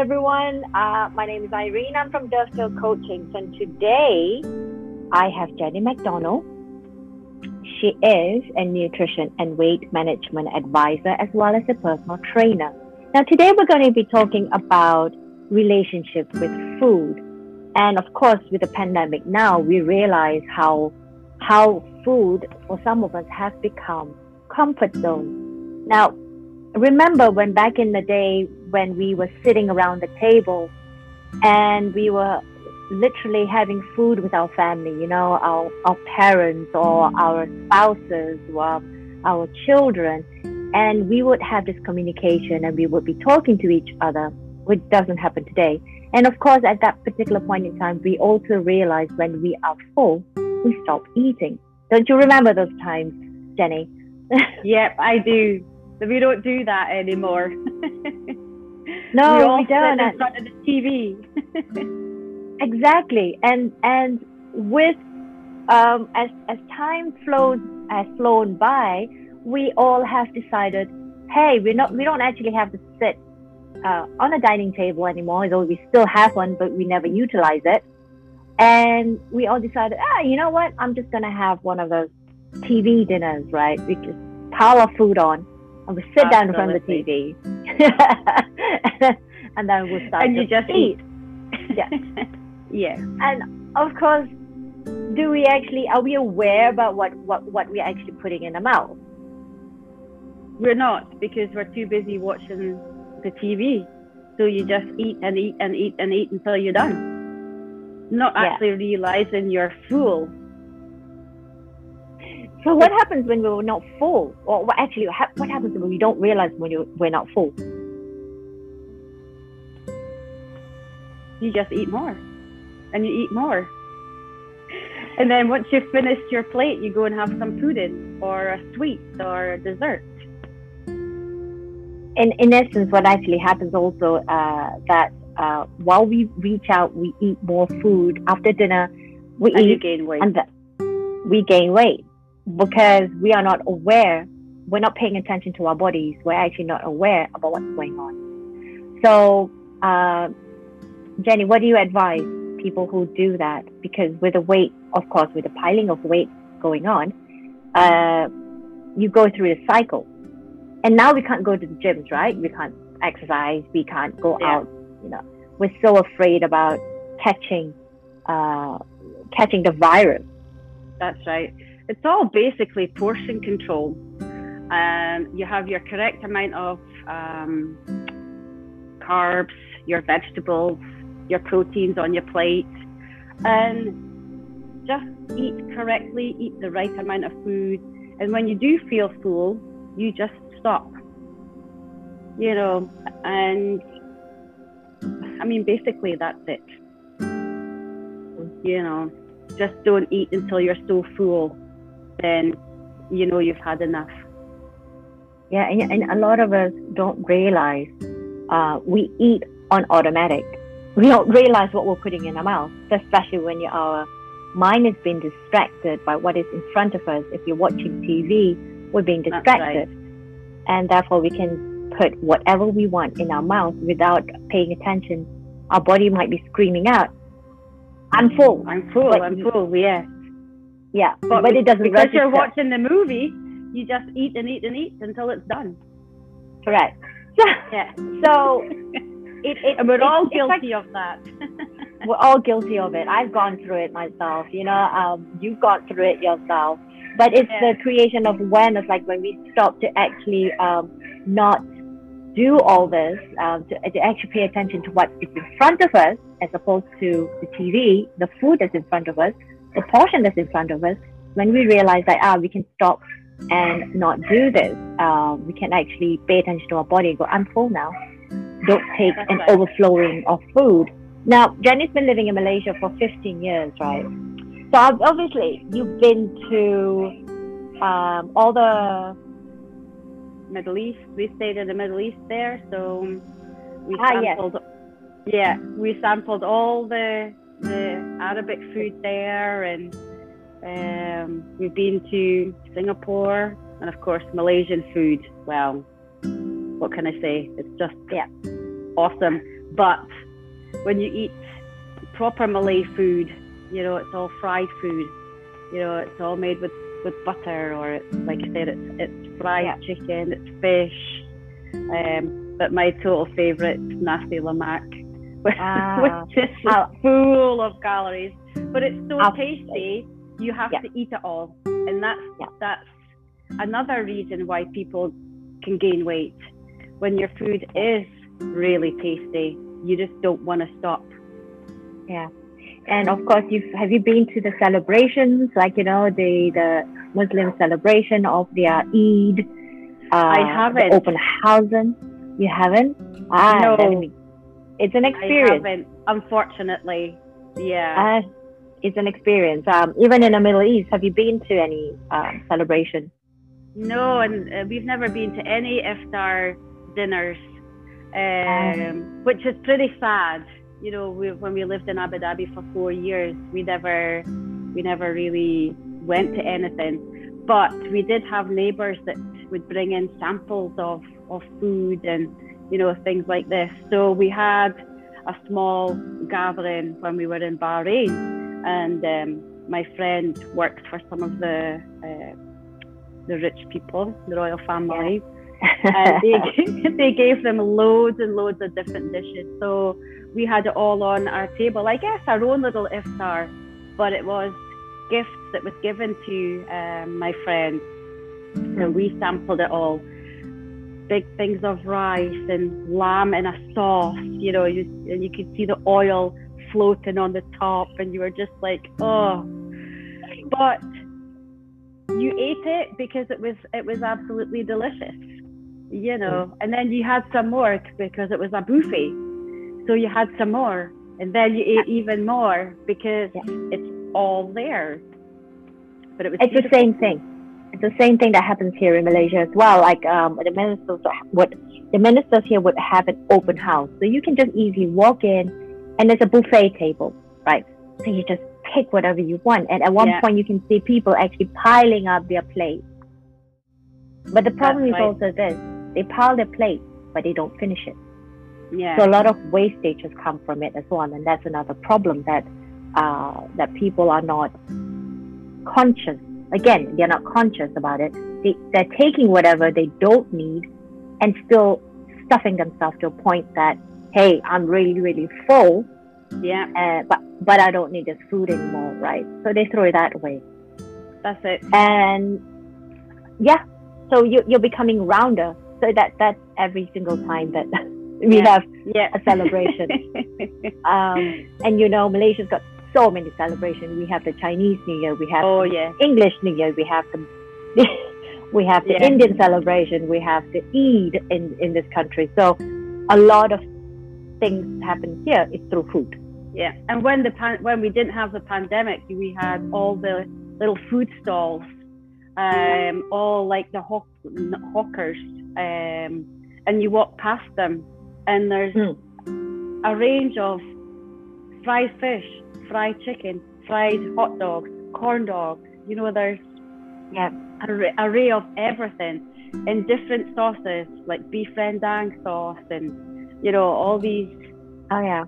everyone, uh, my name is Irene. I'm from Dovetail Coaching, and today I have Jenny McDonald. She is a nutrition and weight management advisor as well as a personal trainer. Now, today we're going to be talking about relationships with food. And of course, with the pandemic now, we realize how, how food for some of us has become comfort zone. Now, remember when back in the day when we were sitting around the table and we were literally having food with our family, you know, our, our parents or our spouses or our children, and we would have this communication and we would be talking to each other, which doesn't happen today. And of course, at that particular point in time, we also realize when we are full, we stop eating. Don't you remember those times, Jenny? yep, I do. We don't do that anymore. no, we, all we don't. Sit in front of the TV. exactly, and and with um, as as time flows has flown by, we all have decided, hey, we're not we don't actually have to sit uh, on a dining table anymore, though we still have one, but we never utilize it. And we all decided, ah, you know what? I'm just gonna have one of those TV dinners, right? We just pile our food on, and we sit down in front of the TV, and then we'll start and you just eat. Yeah, yeah. And of course, do we actually are we aware about what what what we're actually putting in the mouth? We're not because we're too busy watching the TV. So you just eat and eat and eat and eat until you're done not yeah. actually realizing you're full. So what happens when we're not full, or what actually what happens when we don't realize when you we're not full? You just eat more, and you eat more, and then once you've finished your plate, you go and have some pudding or a sweet or a dessert. In in essence, what actually happens also uh, that uh, while we reach out, we eat more food after dinner. We and eat gain weight. and the, we gain weight because we are not aware. We're not paying attention to our bodies. We're actually not aware about what's going on. So, uh, Jenny, what do you advise people who do that? Because with the weight, of course, with the piling of weight going on, uh, you go through the cycle. And now we can't go to the gyms, right? We can't exercise. We can't go yeah. out you know, we're so afraid about catching uh, catching the virus. That's right. It's all basically portion control. Um, you have your correct amount of um, carbs, your vegetables, your proteins on your plate, and just eat correctly, eat the right amount of food. And when you do feel full, you just stop. You know, and I mean, basically, that's it. You know, just don't eat until you're so full. Then, you know, you've had enough. Yeah, and, and a lot of us don't realize uh, we eat on automatic. We don't realize what we're putting in our mouth, especially when our mind is being distracted by what is in front of us. If you're watching TV, we're being distracted. Right. And therefore, we can put whatever we want in our mouth without paying attention, our body might be screaming out, "I'm mm, full, I'm full, but, I'm full." Yeah, yeah, but, but it doesn't because register. you're watching the movie. You just eat and eat and eat until it's done. Correct. yeah. So it, it, and we're all guilty like, of that. we're all guilty of it. I've gone through it myself. You know, um, you've gone through it yourself. But it's yeah. the creation of awareness, like when we stop to actually um, not do all this, um, to, to, actually pay attention to what is in front of us as opposed to the TV, the food that's in front of us, the portion that's in front of us, when we realize that, ah, we can stop and not do this, uh, we can actually pay attention to our body and go, I'm full now. Don't take that's an right. overflowing of food. Now, Jenny's been living in Malaysia for 15 years, right? So obviously, you've been to um, all the Middle East. We stayed in the Middle East there, so we ah, sampled. Yes. Yeah, we sampled all the the Arabic food there, and um, we've been to Singapore, and of course Malaysian food. Well, what can I say? It's just Yeah. awesome. But when you eat proper Malay food, you know, it's all fried food. You know, it's all made with, with butter, or it's like I said, it's it's fried Yeah. chicken, it's fish. Um, but my total favourite is nasi lemak, which, Ah. is Ah. full of calories. But it's so tasty, you have Yeah. to eat it all, and that's Yeah. that's another reason why people can gain weight. When your food is really tasty, you just don't want to stop. Yeah. And of course, you have you been to the celebrations, like you know the the Muslim celebration of their Eid? Uh, I haven't. Open housing. You haven't? Ah, No. it's an I experience. haven't, unfortunately. Yeah. Uh, it's an experience. Um, even in the Middle East, have you been to any um, celebration? No, and uh, we've never been to any iftar dinners, um, which is pretty sad. You know, we, when we lived in Abu Dhabi for four years, we never, we never really went to anything. But we did have neighbours that would bring in samples of, of food and you know things like this. So we had a small gathering when we were in Bahrain, and um, my friend worked for some of the uh, the rich people, the royal family, and they, they gave them loads and loads of different dishes. So we had it all on our table. I guess our own little iftar, but it was gifts that was given to um, my friends, and we sampled it all. Big things of rice and lamb in a sauce, you know, you, and you could see the oil floating on the top, and you were just like, oh. But you ate it because it was it was absolutely delicious, you know. And then you had some more because it was a buffet, so you had some more, and then you ate even more because Yeah. it's all there. But it was It's the same thing. It's the same thing that happens here in Malaysia as well. Like um, the ministers would, the ministers here would have an open house, so you can just easily walk in, and there's a buffet table, right? So you just pick whatever you want, and at one Yeah. point you can see people actually piling up their plates. But the problem is right. also this: they pile their plate, but they don't finish it. Yeah. So a lot of wastage has come from it as well, and that's another problem that uh, that people are not conscious. Again, they're not conscious about it. They, they're taking whatever they don't need and still stuffing themselves to a point that, hey, I'm really, really full, yeah, uh, but but I don't need this food anymore, right? So they throw it that away, that's it. and yeah, so you, you're becoming rounder. So that that's every single time that we Yeah. have Yeah. a celebration. um, and you know, Malaysia's got so many celebrations. We have the Chinese New Year, we have oh the yeah. English New Year, we have the we have the. Indian celebration, we have the Eid in in this country. So a lot of things happen here is through food. Yeah, and when the pan- when we didn't have the pandemic, we had all the little food stalls, um, all like the hawk- hawkers, um, and you walk past them, and there's Hmm. a range of fried fish, fried chicken, fried hot dogs, corn dogs. You know, there's Yeah. an array, array of everything in different sauces, like beef rendang sauce, and you know all these Oh yeah.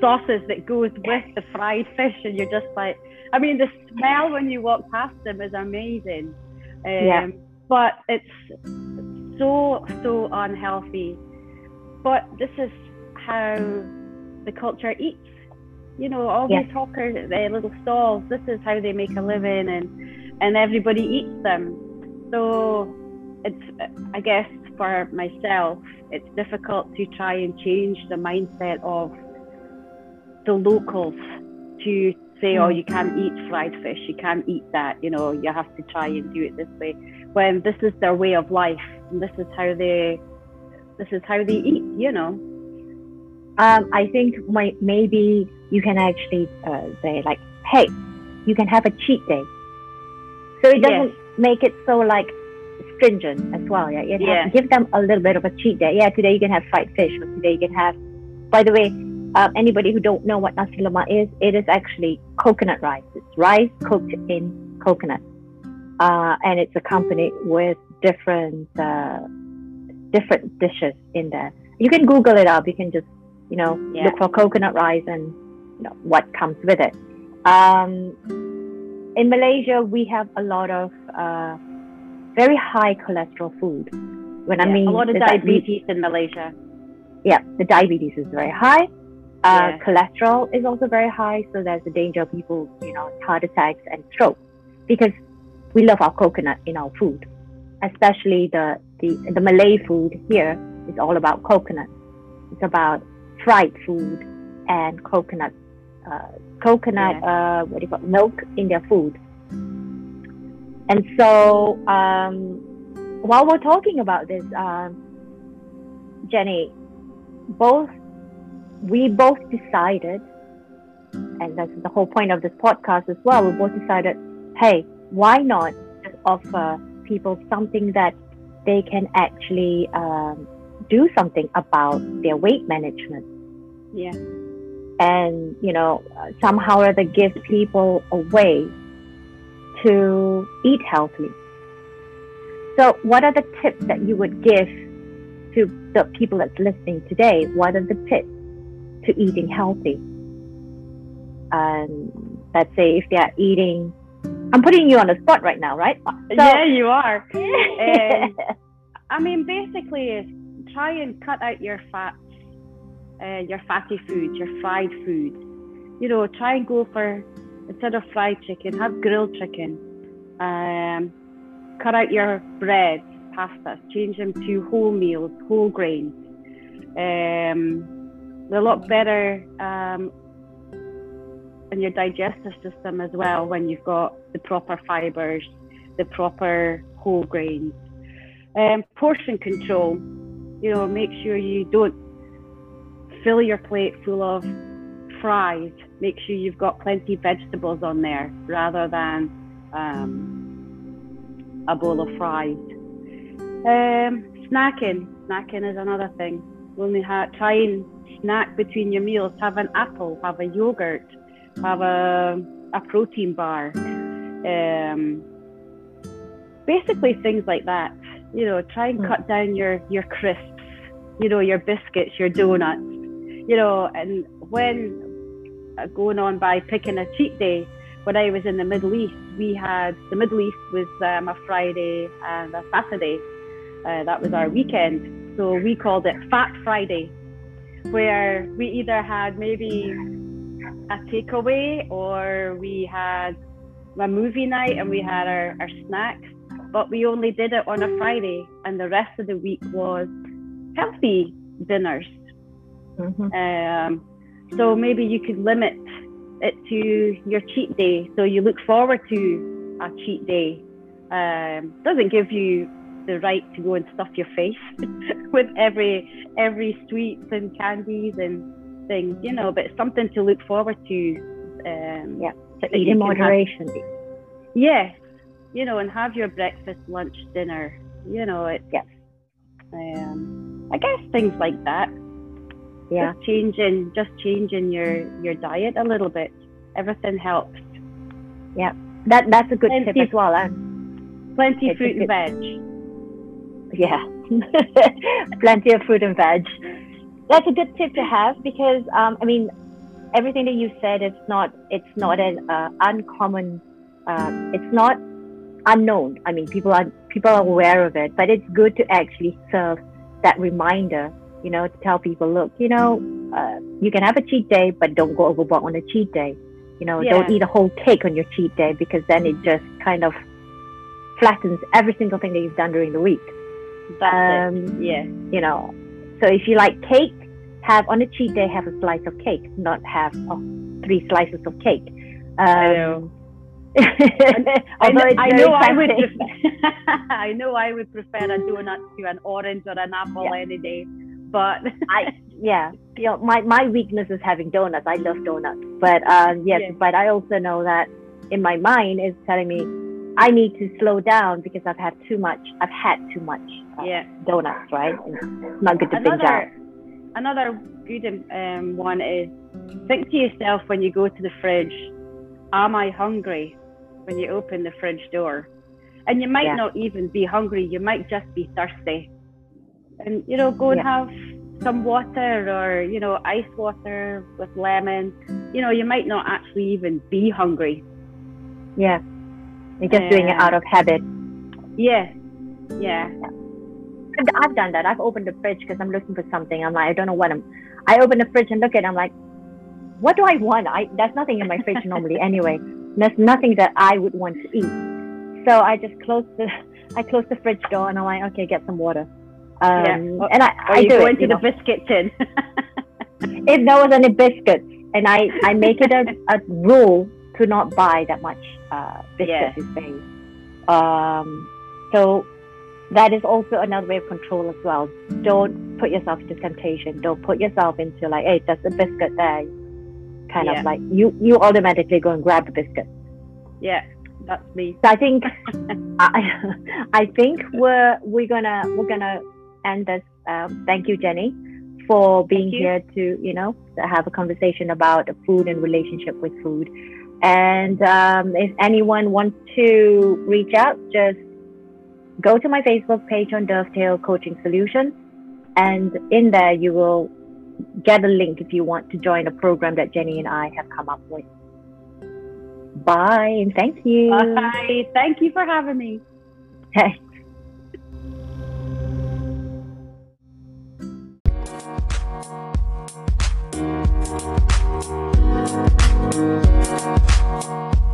sauces that goes with the fried fish and you're just like I mean the smell when you walk past them is amazing. Um, Yeah. but it's so so unhealthy. But this is how the culture eats. You know, all Yes. these hawkers, the little stalls, this is how they make a living and and everybody eats them. So it's I guess for myself it's difficult to try and change the mindset of the locals to say, oh, Mm. you can't eat fried fish, you can't eat that, you know, you have to try and do it this way. When this is their way of life, this is how they, this is how they eat, you know. Um, I think my, maybe you can actually uh, say like, hey, you can have a cheat day. So it doesn't make it so like stringent as well. Yeah, you Yeah. give them a little bit of a cheat day. Yeah, today you can have fried fish, or today you can have. By the way, um, anybody who don't know what nasi lemak is, it is actually coconut rice. It's rice cooked in coconut, uh, and it's accompanied with different uh, different dishes in there. You can Google it up. You can just, you know, Yeah. look for coconut rice and you know what comes with it. Um, in Malaysia, we have a lot of uh, very high cholesterol food. When I mean a lot of diabetes in Malaysia. yeah, the diabetes is very high. Uh, Yeah. Cholesterol is also very high, so there's a danger of people, you know, heart attacks and stroke because we love our coconut in our food, especially the the the Malay food here is all about coconut. It's about fried food and coconut, uh, coconut, uh, what do you call it, milk in their food. And so, um, while we're talking about this, um, Jenny, both we both decided, and that's the whole point of this podcast as well. We both decided, hey, why not just offer people something that they can actually um, do something about their weight management, Yeah. and you know somehow or other give people a way to eat healthily. So, what are the tips that you would give to the people that's listening today? What are the tips to eating healthy? Um, let's say if they are eating, I'm putting you on the spot right now, right? So- yeah, you are. Um, I mean, basically, is try and cut out your fats, uh, your fatty foods, your fried foods. You know, try and go for instead of fried chicken, have grilled chicken. Um, cut out your bread, pastas, change them to whole meals, whole grains. Um, they're a lot better um, in your digestive system as well when you've got the proper fibers, the proper whole grains. Um, portion control, you know, make sure you don't fill your plate full of fries. Make sure you've got plenty of vegetables on there rather than um, a bowl of fries. Um, snacking, snacking is another thing. We ha- try and snack between your meals, have an apple, have a yogurt, have a, a protein bar. Um, basically things like that. You know, try and Mm. cut down your your crisps. You know, your biscuits, your donuts. You know, and when uh, going on by picking a cheat day, when I was in the Middle East, we had the Middle East was um, a Friday and a Saturday. Uh, that was our weekend, so we called it Fat Friday, where we either had maybe a takeaway or we had a movie night and we had our, our snacks, but we only did it on a Friday, and the rest of the week was healthy dinners. Mhm. Um, so maybe you could limit it to your cheat day. So you look forward to a cheat day. Um, doesn't give you the right to go and stuff your face with every every sweets and candies and things, you know. But it's something to look forward to. Um, Yeah. Eat in can have- moderation. Yes, you know, and have your breakfast, lunch, dinner. You know, it's Yes. um, I guess things like that Yeah. just changing just changing your your diet a little bit everything helps Yeah, That that's a good Plenty- tip as well. Huh? plenty It's fruit and veg Yeah, plenty of fruit and veg. That's a good tip to have because um, I mean, everything that you said is not it's not an uh, uncommon. Uh, it's not unknown. I mean, people are people are aware of it, but it's good to actually serve that reminder. You know, to tell people, look, you know, uh, you can have a cheat day, but don't go overboard on a cheat day. You know, don't eat a whole cake on your cheat day because then it just kind of flattens every single thing that you've done during the week that's um, it yeah you know. So if you like cake, have on a cheat day have a slice of cake, not have oh, three slices of cake. Um, I know. I, know, I know I would prefer, I know I would prefer a donut to an orange or an apple Yeah. any day but I yeah, you know, my my weakness is having donuts. I love donuts, but um, yes, Yeah. but I also know that in my mind is telling me I need to slow down because I've had too much. I've had too much uh, yeah donuts, right? And it's not good to binge out. another another good um, one is think to yourself when you go to the fridge am i hungry when you open the fridge door and you might Yeah. not even be hungry you might just be thirsty and you know, go and Yeah. have some water or you know, ice water with lemon. You know, you might not actually even be hungry. Yeah. You're just doing it out of habit. Yeah, yeah, I've, I've done that. I've opened the fridge because I'm looking for something. I'm like, I don't know what I'm. I open the fridge and look at it. I'm like, what do I want? I there's nothing in my fridge normally anyway. There's nothing that I would want to eat. So I just close the I close the fridge door and I'm like, okay, get some water. Um, Yeah. Or- and I, I you do go it. into you the biscuit tin. if there was any biscuits, and I I make it a, a rule to not buy that much uh, biscuits Yeah. these days. Um, so that is also another way of control as well. Don't put yourself into temptation. Don't put yourself into like, hey, there's a biscuit there. Kind Yeah. of like you you automatically go and grab the biscuit. yeah, that's me. So I think I, I think we're we're gonna we're gonna end this. Um, thank you, Jenny, for being here to you know to have a conversation about food and relationship with food. And um, if anyone wants to reach out, just go to my Facebook page on Dovetail Coaching Solutions. And in there, you will get a link if you want to join a program that Jenny and I have come up with. Bye and thank you. Bye. Thank you for having me. Thanks. Hey. Thank you.